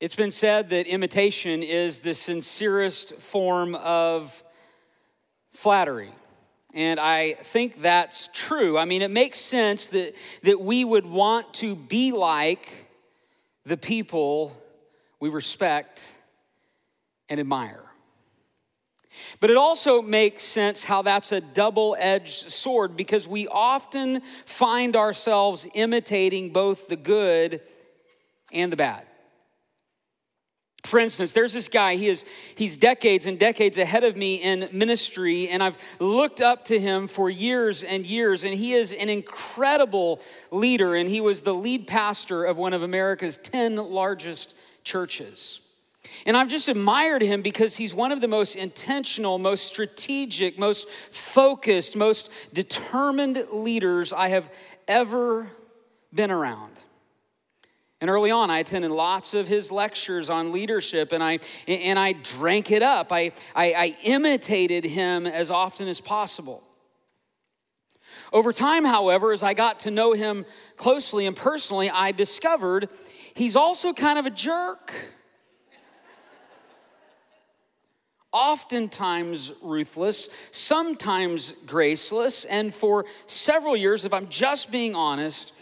It's been said that imitation is the sincerest form of flattery. And I think that's true. I mean, it makes sense that, that we would want to be like the people we respect and admire. But it also makes sense how that's a double edged sword because we often find ourselves imitating both the good and the bad. For instance, there's this guy, he is he's decades and decades ahead of me in ministry and I've looked up to him for years and years and he is an incredible leader and he was the lead pastor of one of America's 10 largest churches. And I've just admired him because he's one of the most intentional, most strategic, most focused, most determined leaders I have ever been around. And early on, I attended lots of his lectures on leadership, and I and I drank it up. I, I, I imitated him as often as possible. Over time, however, as I got to know him closely and personally, I discovered he's also kind of a jerk. Oftentimes ruthless, sometimes graceless, and for several years, if I'm just being honest,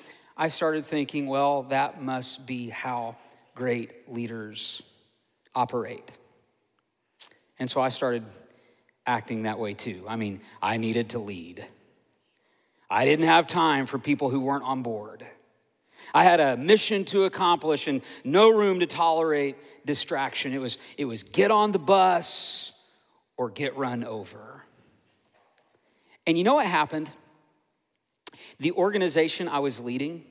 I started thinking, well, that must be how great leaders operate. And so I started acting that way too. I mean, I needed to lead. I didn't have time for people who weren't on board. I had a mission to accomplish and no room to tolerate distraction. It was, it was get on the bus or get run over. And you know what happened? The organization I was leading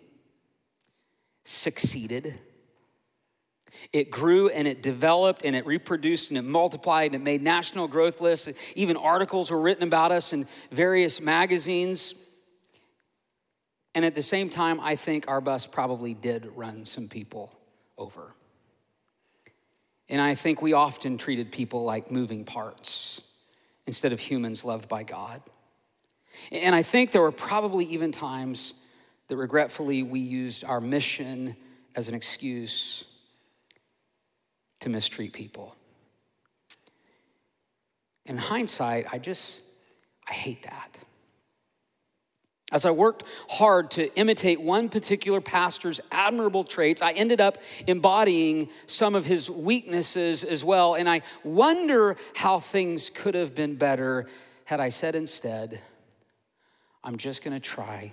succeeded. It grew and it developed and it reproduced and it multiplied and it made national growth lists. Even articles were written about us in various magazines. And at the same time, I think our bus probably did run some people over. And I think we often treated people like moving parts instead of humans loved by God. And I think there were probably even times that regretfully we used our mission as an excuse to mistreat people. In hindsight, I just, I hate that. As I worked hard to imitate one particular pastor's admirable traits, I ended up embodying some of his weaknesses as well. And I wonder how things could have been better had I said instead, I'm just gonna try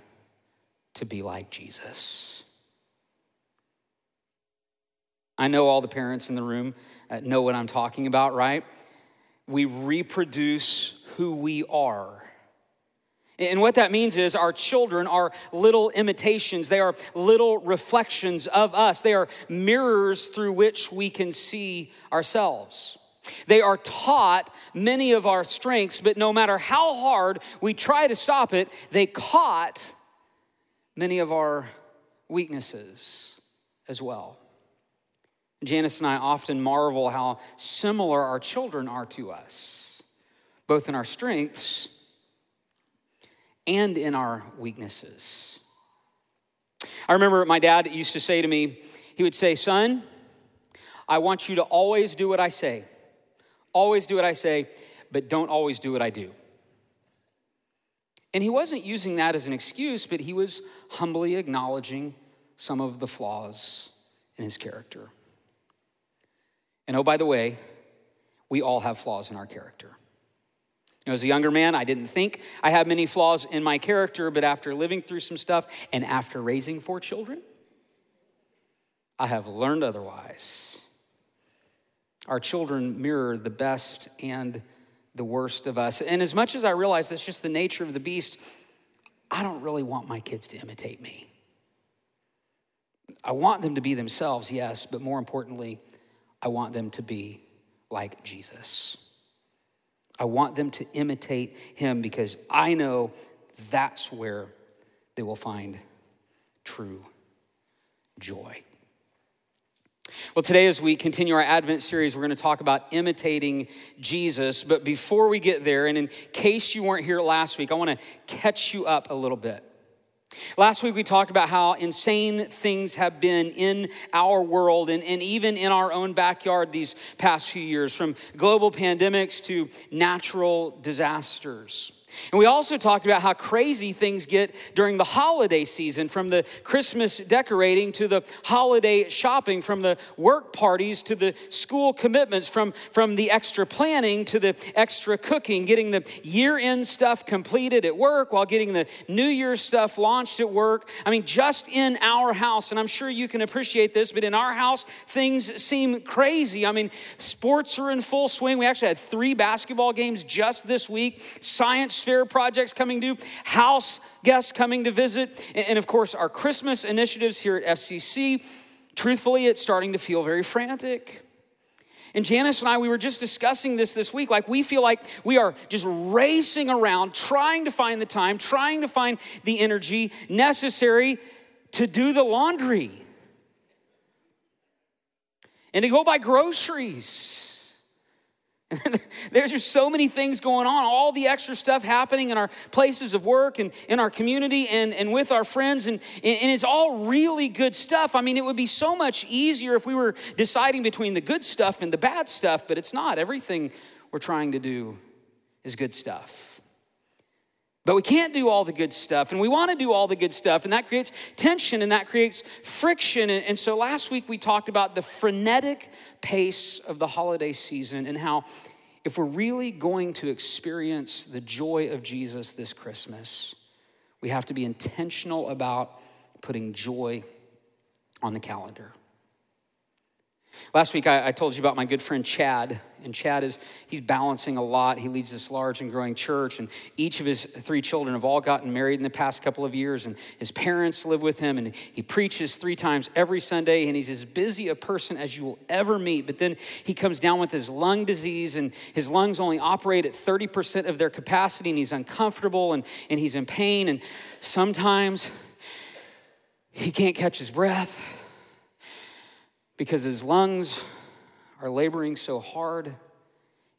to be like Jesus. I know all the parents in the room uh, know what I'm talking about, right? We reproduce who we are. And what that means is our children are little imitations. They are little reflections of us. They are mirrors through which we can see ourselves. They are taught many of our strengths, but no matter how hard we try to stop it, they caught many of our weaknesses as well. Janice and I often marvel how similar our children are to us, both in our strengths and in our weaknesses. I remember my dad used to say to me, he would say, Son, I want you to always do what I say. Always do what I say, but don't always do what I do. And he wasn't using that as an excuse, but he was humbly acknowledging some of the flaws in his character. And oh, by the way, we all have flaws in our character. You know, as a younger man, I didn't think I had many flaws in my character, but after living through some stuff and after raising four children, I have learned otherwise. Our children mirror the best and the worst of us. And as much as I realize that's just the nature of the beast, I don't really want my kids to imitate me. I want them to be themselves, yes, but more importantly, I want them to be like Jesus. I want them to imitate him because I know that's where they will find true joy. Well, today, as we continue our Advent series, we're going to talk about imitating Jesus. But before we get there, and in case you weren't here last week, I want to catch you up a little bit. Last week, we talked about how insane things have been in our world and, and even in our own backyard these past few years, from global pandemics to natural disasters. And we also talked about how crazy things get during the holiday season from the Christmas decorating to the holiday shopping, from the work parties to the school commitments, from, from the extra planning to the extra cooking, getting the year end stuff completed at work while getting the New Year's stuff launched at work. I mean, just in our house, and I'm sure you can appreciate this, but in our house, things seem crazy. I mean, sports are in full swing. We actually had three basketball games just this week, science fair projects coming due, house guests coming to visit, and of course, our Christmas initiatives here at FCC. Truthfully, it's starting to feel very frantic. And Janice and I, we were just discussing this this week. Like, we feel like we are just racing around, trying to find the time, trying to find the energy necessary to do the laundry and to go buy groceries There's just so many things going on, all the extra stuff happening in our places of work and in our community and, and with our friends, and, and it's all really good stuff. I mean, it would be so much easier if we were deciding between the good stuff and the bad stuff, but it's not. Everything we're trying to do is good stuff. But we can't do all the good stuff, and we want to do all the good stuff, and that creates tension and that creates friction. And so last week we talked about the frenetic pace of the holiday season and how if we're really going to experience the joy of Jesus this Christmas, we have to be intentional about putting joy on the calendar. Last week, I, I, told you about my good friend Chad. And Chad is, he's balancing a lot. He leads this large and growing church. And each of his three children have all gotten married in the past couple of years. And his parents live with him. And he preaches three times every Sunday. And he's as busy a person as you will ever meet. But then he comes down with his lung disease. And his lungs only operate at 30% of their capacity. And he's uncomfortable and, and he's in pain. And sometimes he can't catch his breath because his lungs are laboring so hard.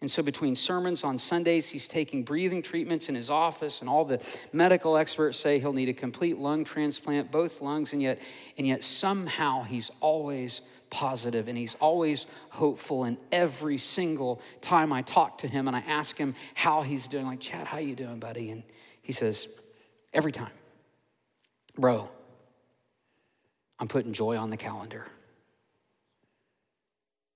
And so, between sermons on Sundays, he's taking breathing treatments in his office, and all the medical experts say he'll need a complete lung transplant, both lungs, and yet, and yet somehow he's always positive and he's always hopeful. And every single time I talk to him and I ask him how he's doing, like, Chad, how you doing, buddy? And he says, every time, bro, I'm putting joy on the calendar.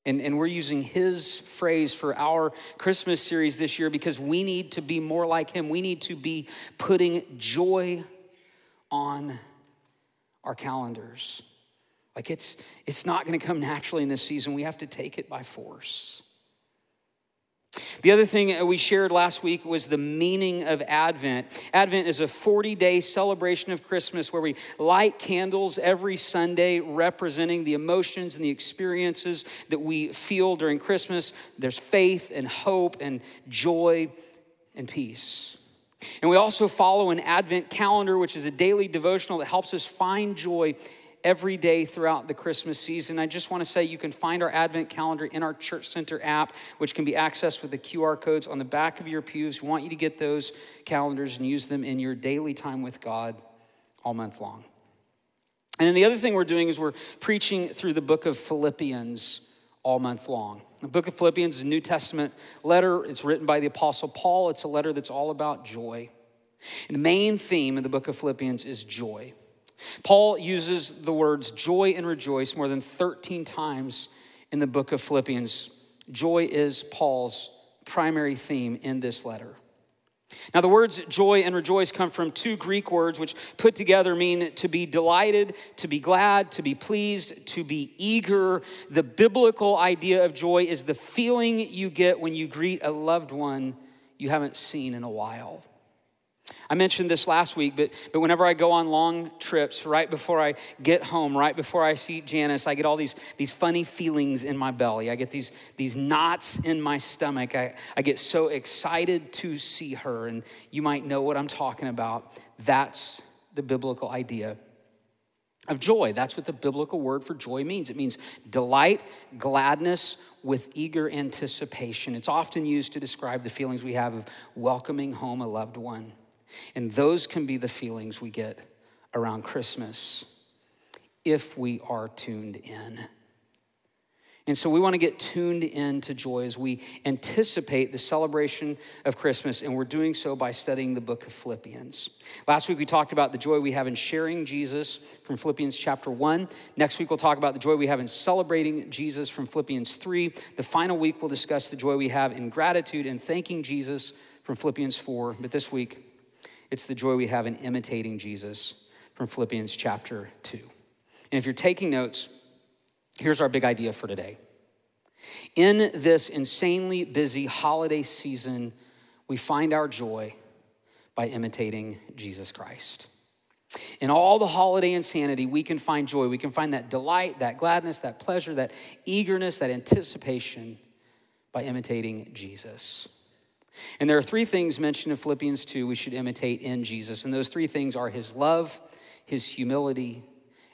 And, and we're using his phrase for our Christmas series this year because we need to be more like him. We need to be putting joy on our calendars. Like it's, it's not going to come naturally in this season. We have to take it by force. The other thing we shared last week was the meaning of Advent. Advent is a 40 day celebration of Christmas where we light candles every Sunday representing the emotions and the experiences that we feel during Christmas. There's faith and hope and joy and peace. And we also follow an Advent calendar, which is a daily devotional that helps us find joy every day throughout the Christmas season. I just want to say you can find our Advent calendar in our Church Center app, which can be accessed with the QR codes on the back of your pews. We want you to get those calendars and use them in your daily time with God all month long. And then the other thing we're doing is we're preaching through the book of Philippians all month long. The book of Philippians is a New Testament letter. It's written by the Apostle Paul. It's a letter that's all about joy. And the main theme in the book of Philippians is joy. Paul uses the words joy and rejoice more than 13 times in the book of Philippians. Joy is Paul's primary theme in this letter. Now, the words joy and rejoice come from two Greek words, which put together mean to be delighted, to be glad, to be pleased, to be eager. The biblical idea of joy is the feeling you get when you greet a loved one you haven't seen in a while. I mentioned this last week, but, but whenever I go on long trips, right before I get home, right before I see Janice, I get all these, these funny feelings in my belly. I get these, these knots in my stomach. I, I get so excited to see her, and you might know what I'm talking about. That's the biblical idea of joy. That's what the biblical word for joy means. It means delight, gladness with eager anticipation. It's often used to describe the feelings we have of welcoming home a loved one. And those can be the feelings we get around Christmas if we are tuned in. And so we want to get tuned in to joy as we anticipate the celebration of Christmas, and we're doing so by studying the book of Philippians. Last week we talked about the joy we have in sharing Jesus from Philippians chapter 1. Next week we'll talk about the joy we have in celebrating Jesus from Philippians 3. The final week we'll discuss the joy we have in gratitude and thanking Jesus from Philippians 4. But this week it's the joy we have in imitating Jesus from Philippians chapter 2. And if you're taking notes, Here's our big idea for today. In this insanely busy holiday season, we find our joy by imitating Jesus Christ. In all the holiday insanity, we can find joy. We can find that delight, that gladness, that pleasure, that eagerness, that anticipation by imitating Jesus. And there are three things mentioned in Philippians 2 we should imitate in Jesus. And those three things are his love, his humility,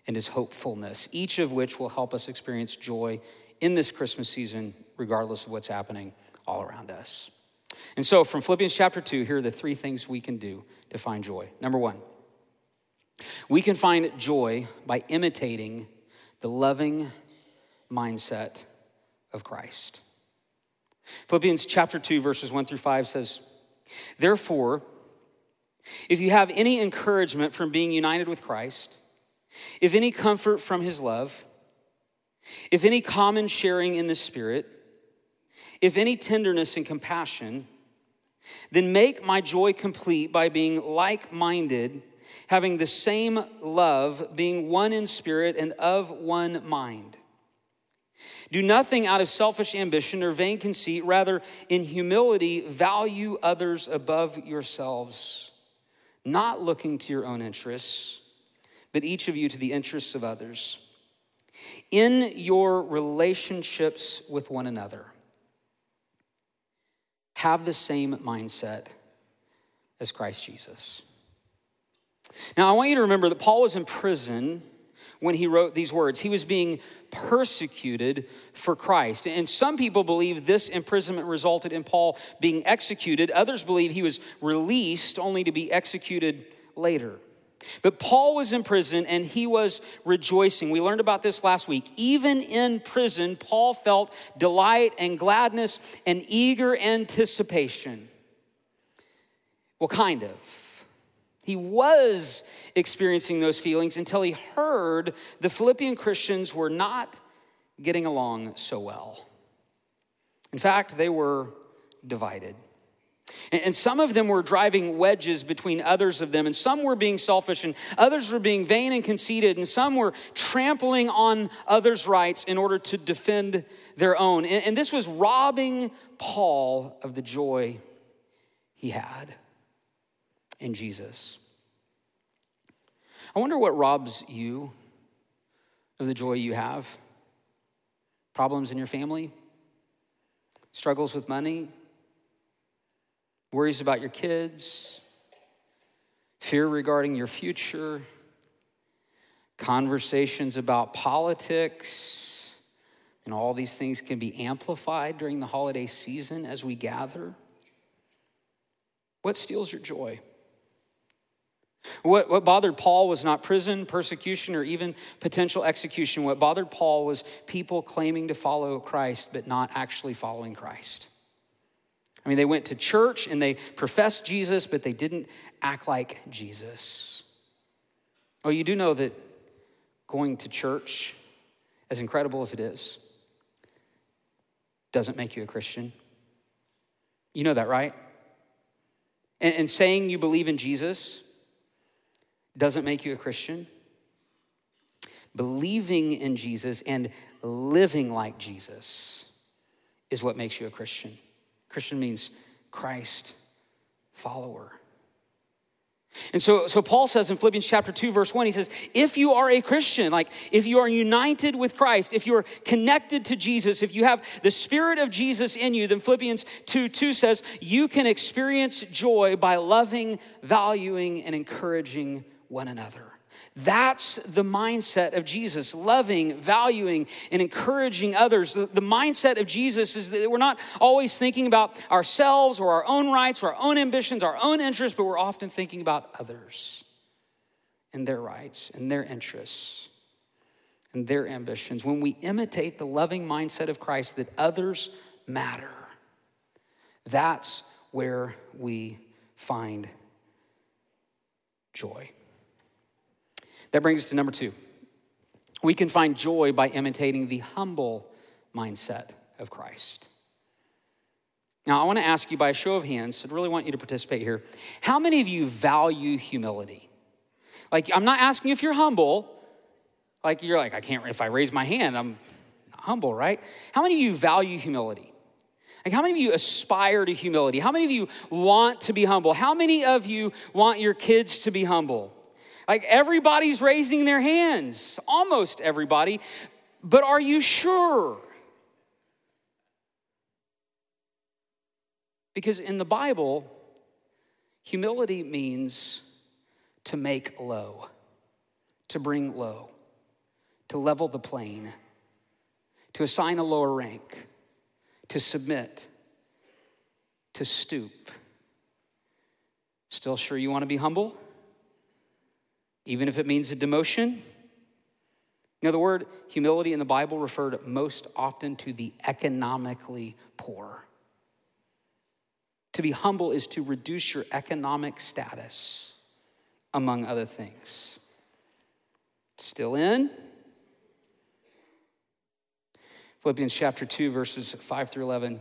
and his hopefulness, each of which will help us experience joy in this Christmas season, regardless of what's happening all around us. And so, from Philippians chapter 2, here are the three things we can do to find joy. Number one, we can find joy by imitating the loving mindset of Christ. Philippians chapter 2, verses 1 through 5 says, Therefore, if you have any encouragement from being united with Christ, if any comfort from his love, if any common sharing in the Spirit, if any tenderness and compassion, then make my joy complete by being like minded, having the same love, being one in spirit and of one mind. Do nothing out of selfish ambition or vain conceit, rather, in humility, value others above yourselves, not looking to your own interests but each of you to the interests of others. In your relationships with one another, have the same mindset as Christ Jesus. Now, I want you to remember that Paul was in prison when he wrote these words. He was being persecuted for Christ. And some people believe this imprisonment resulted in Paul being executed. Others believe he was released only to be executed later. But Paul was in prison and he was rejoicing. We learned about this last week. Even in prison, Paul felt delight and gladness and eager anticipation. Well, kind of. He was experiencing those feelings until he heard the Philippian Christians were not getting along so well. In fact, they were divided. And some of them were driving wedges between others of them, and some were being selfish, and others were being vain and conceited, and some were trampling on others' rights in order to defend their own. And this was robbing Paul of the joy he had in Jesus. I wonder what robs you of the joy you have. Problems in your family, struggles with money, worries about your kids, fear regarding your future, conversations about politics. And all these things can be amplified during the holiday season as we gather. What steals your joy? What, what bothered Paul was not prison, persecution, or even potential execution. What bothered Paul was people claiming to follow Christ, but not actually following Christ. I mean, they went to church and they professed Jesus, but they didn't act like Jesus. Oh, you do know that going to church, as incredible as it is, doesn't make you a Christian. You know that, right? And, and saying you believe in Jesus doesn't make you a Christian. Believing in Jesus and living like Jesus is what makes you a Christian. Christian means Christ follower. And so, so Paul says in Philippians chapter 2, verse 1, he says, if you are a Christian, like if you are united with Christ, if you are connected to Jesus, if you have the Spirit of Jesus in you, then Philippians 2 2 says, you can experience joy by loving, valuing, and encouraging one another. That's the mindset of Jesus, loving, valuing, and encouraging others. The, mindset of Jesus is that we're not always thinking about ourselves or our own rights or our own ambitions, our own interests, but we're often thinking about others and their rights and their interests and their ambitions, when we imitate the loving mindset of Christ that others matter, that's where we find joy. That brings us to number two. We can find joy by imitating the humble mindset of Christ. Now, I want to ask you by a show of hands, I really want you to participate here. How many of you value humility? Like, I'm not asking if you're humble. Like, you're like, I can't, if I raise my hand, I'm humble, right? How many of you value humility? Like, how many of you aspire to humility? How many of you want to be humble? How many of you want your kids to be humble? Like, everybody's raising their hands, almost everybody. But are you sure? Because in the Bible, humility means to make low, to bring low, to level the plane, to assign a lower rank, to submit, to stoop. Still sure you want to be humble? Even if it means a demotion? You know, the word humility in the Bible referred most often to the economically poor. To be humble is to reduce your economic status, among other things. Still in? Philippians chapter 2, verses 5 through 11.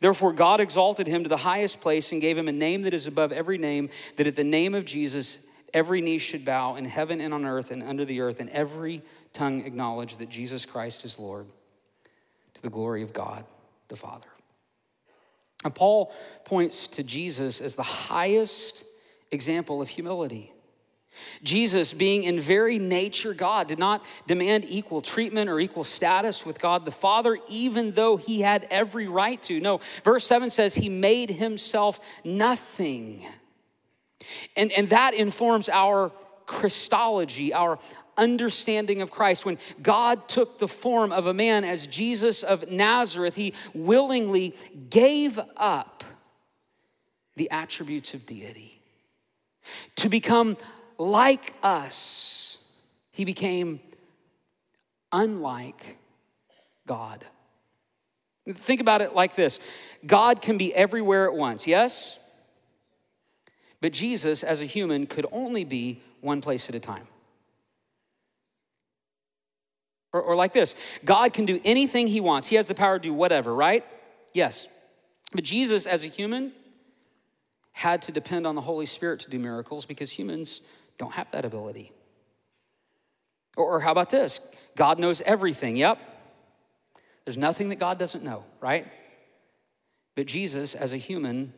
Therefore, God exalted him to the highest place and gave him a name that is above every name, that at the name of Jesus, every knee should bow in heaven and on earth and under the earth, and every tongue acknowledge that Jesus Christ is Lord, to the glory of God the Father. And Paul points to Jesus as the highest example of humility. Jesus, being in very nature God, did not demand equal treatment or equal status with God the Father, even though he had every right to. No, verse 7 says he made himself nothing. And, and that informs our Christology, our understanding of Christ. When God took the form of a man as Jesus of Nazareth, he willingly gave up the attributes of deity. To become like us, he became unlike God. Think about it like this God can be everywhere at once, yes? But Jesus, as a human, could only be one place at a time. Or, or, like this God can do anything he wants, he has the power to do whatever, right? Yes. But Jesus, as a human, had to depend on the Holy Spirit to do miracles because humans don't have that ability. Or, or how about this? God knows everything, yep. There's nothing that God doesn't know, right? But Jesus, as a human,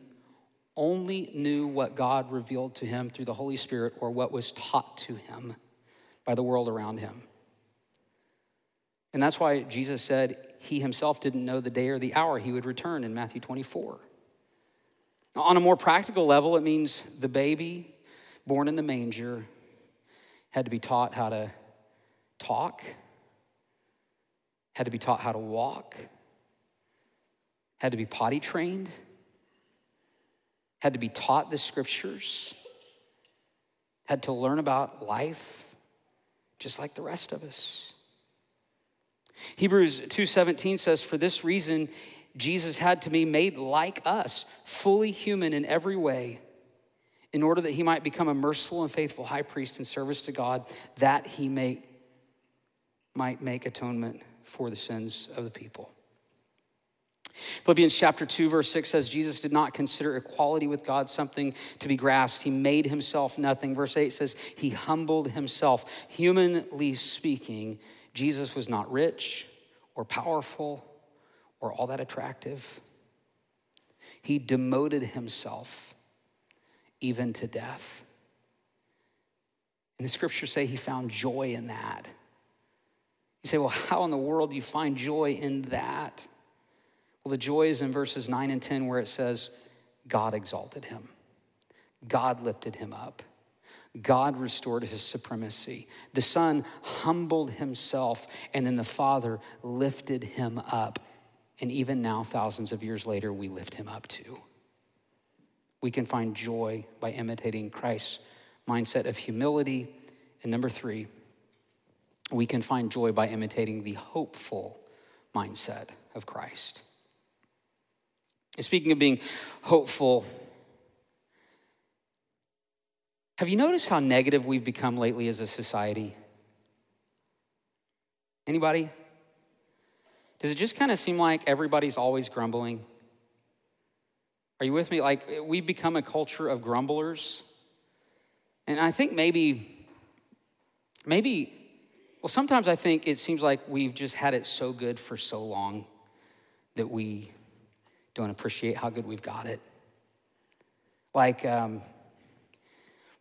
only knew what God revealed to him through the Holy Spirit or what was taught to him by the world around him. And that's why Jesus said he himself didn't know the day or the hour he would return in Matthew 24. On a more practical level, it means the baby born in the manger had to be taught how to talk, had to be taught how to walk, had to be potty trained had to be taught the scriptures, had to learn about life just like the rest of us. Hebrews 2:17 says for this reason Jesus had to be made like us, fully human in every way, in order that he might become a merciful and faithful high priest in service to God, that he may, might make atonement for the sins of the people. Philippians chapter 2, verse 6 says, Jesus did not consider equality with God something to be grasped. He made himself nothing. Verse 8 says, He humbled himself. Humanly speaking, Jesus was not rich or powerful or all that attractive. He demoted himself even to death. And the scriptures say he found joy in that. You say, well, how in the world do you find joy in that? Well, the joy is in verses 9 and 10 where it says, God exalted him, God lifted him up. God restored his supremacy. The Son humbled himself, and then the Father lifted him up. And even now, thousands of years later, we lift him up too. We can find joy by imitating Christ's mindset of humility. And number three, we can find joy by imitating the hopeful mindset of Christ. And speaking of being hopeful, have you noticed how negative we've become lately as a society? Anybody? Does it just kind of seem like everybody's always grumbling? Are you with me? Like, we've become a culture of grumblers. And I think maybe, maybe, well, sometimes I think it seems like we've just had it so good for so long that we don't appreciate how good we've got it. Like, um,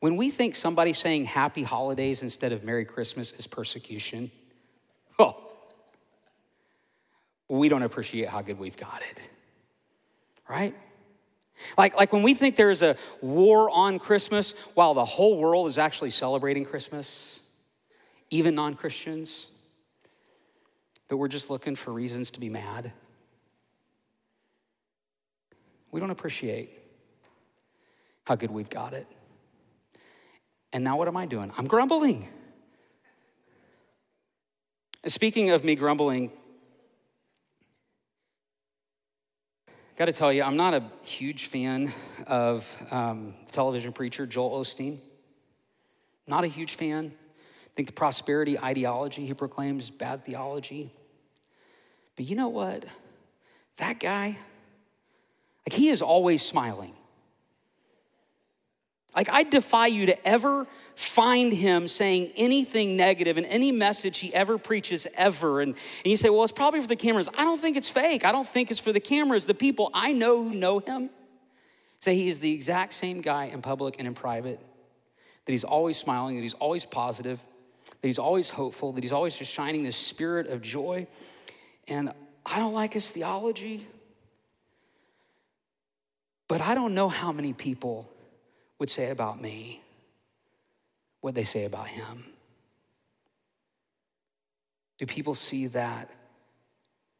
when we think somebody saying happy holidays instead of Merry Christmas is persecution, oh, we don't appreciate how good we've got it, right? Like, like when we think there's a war on Christmas while the whole world is actually celebrating Christmas, even non Christians, but we're just looking for reasons to be mad. We don't appreciate how good we've got it. And now what am I doing? I'm grumbling. Speaking of me grumbling, got to tell you, I'm not a huge fan of um, television preacher Joel Osteen. Not a huge fan. I think the prosperity ideology he proclaims is bad theology. But you know what? That guy, like, he is always smiling. Like, I defy you to ever find him saying anything negative in any message he ever preaches, ever. And, and you say, well, it's probably for the cameras. I don't think it's fake. I don't think it's for the cameras. The people I know who know him say he is the exact same guy in public and in private, that he's always smiling, that he's always positive, that he's always hopeful, that he's always just shining this spirit of joy. And I don't like his theology, but I don't know how many people would say about me what they say about him? Do people see that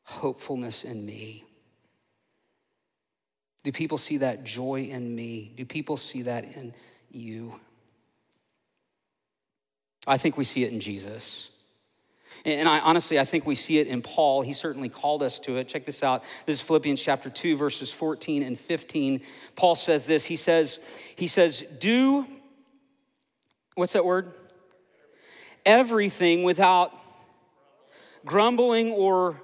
hopefulness in me? Do people see that joy in me? Do people see that in you? I think we see it in Jesus. And I honestly, I think we see it in Paul. He certainly called us to it. Check this out. This is Philippians chapter 2, verses 14 and 15. Paul says this. He says, he says, do, what's that word? Everything without grumbling or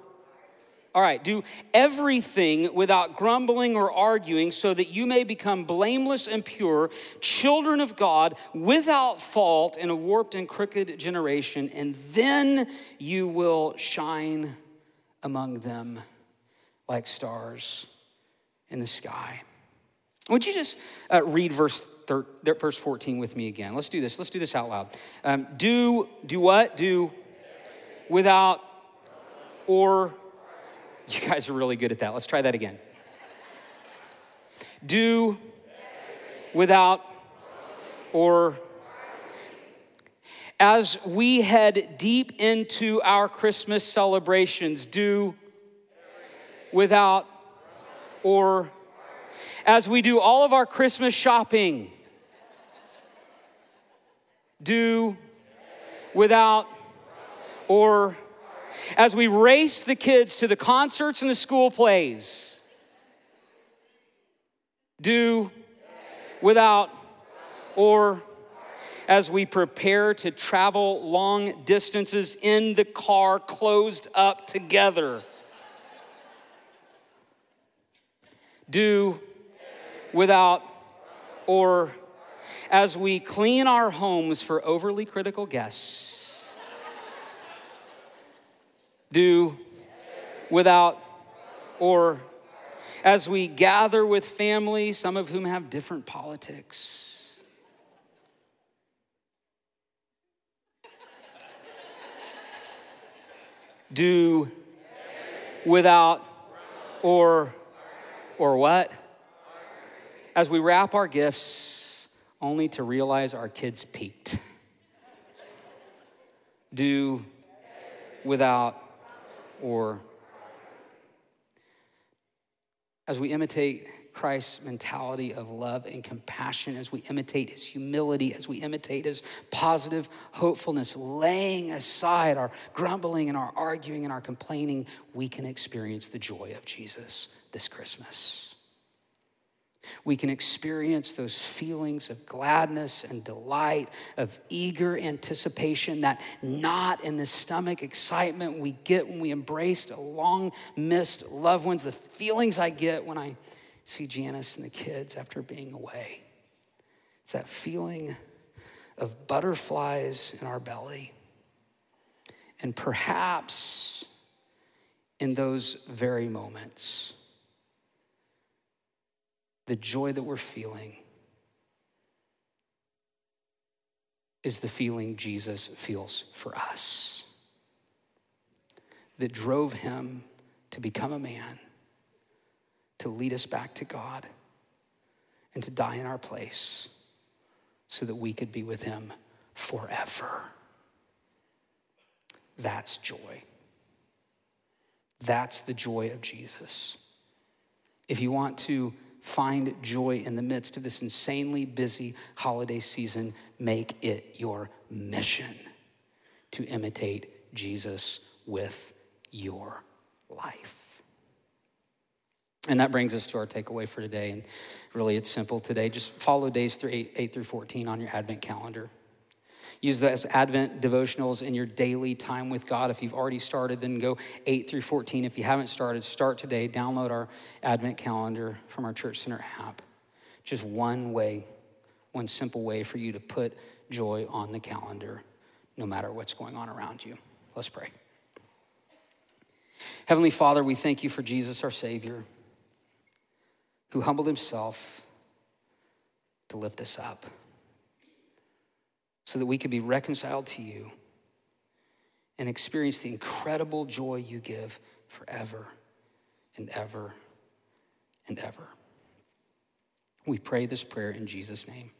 all right, do everything without grumbling or arguing, so that you may become blameless and pure, children of God, without fault in a warped and crooked generation, and then you will shine among them like stars in the sky. Would you just uh, read verse, thir- verse 14 with me again? Let's do this. Let's do this out loud. Um, do, do what? Do without or you guys are really good at that. Let's try that again. Do without or as we head deep into our Christmas celebrations, do without or as we do all of our Christmas shopping, do without or as we race the kids to the concerts and the school plays. Do without or as we prepare to travel long distances in the car closed up together. Do without or as we clean our homes for overly critical guests do without or as we gather with family, some of whom have different politics. do without or or what? As we wrap our gifts only to realize our kids peeked. Do without or as we imitate Christ's mentality of love and compassion, as we imitate his humility, as we imitate his positive hopefulness, laying aside our grumbling and our arguing and our complaining, we can experience the joy of Jesus this Christmas. We can experience those feelings of gladness and delight, of eager anticipation, that knot in the stomach excitement we get when we embrace a long missed loved ones, the feelings I get when I see Janice and the kids after being away. It's that feeling of butterflies in our belly. And perhaps in those very moments, the joy that we're feeling is the feeling Jesus feels for us that drove him to become a man, to lead us back to God, and to die in our place so that we could be with him forever. That's joy. That's the joy of Jesus. If you want to Find joy in the midst of this insanely busy holiday season. Make it your mission to imitate Jesus with your life. And that brings us to our takeaway for today. And really, it's simple today. Just follow days through 8, 8 through 14 on your Advent calendar. Use those Advent devotionals in your daily time with God. If you've already started, then go 8 through 14. If you haven't started, start today. Download our Advent calendar from our Church Center app. Just one way, one simple way for you to put joy on the calendar, no matter what's going on around you. Let's pray. Heavenly Father, we thank you for Jesus, our Savior, who humbled himself to lift us up so that we could be reconciled to you and experience the incredible joy you give forever and ever and ever. We pray this prayer in Jesus' name.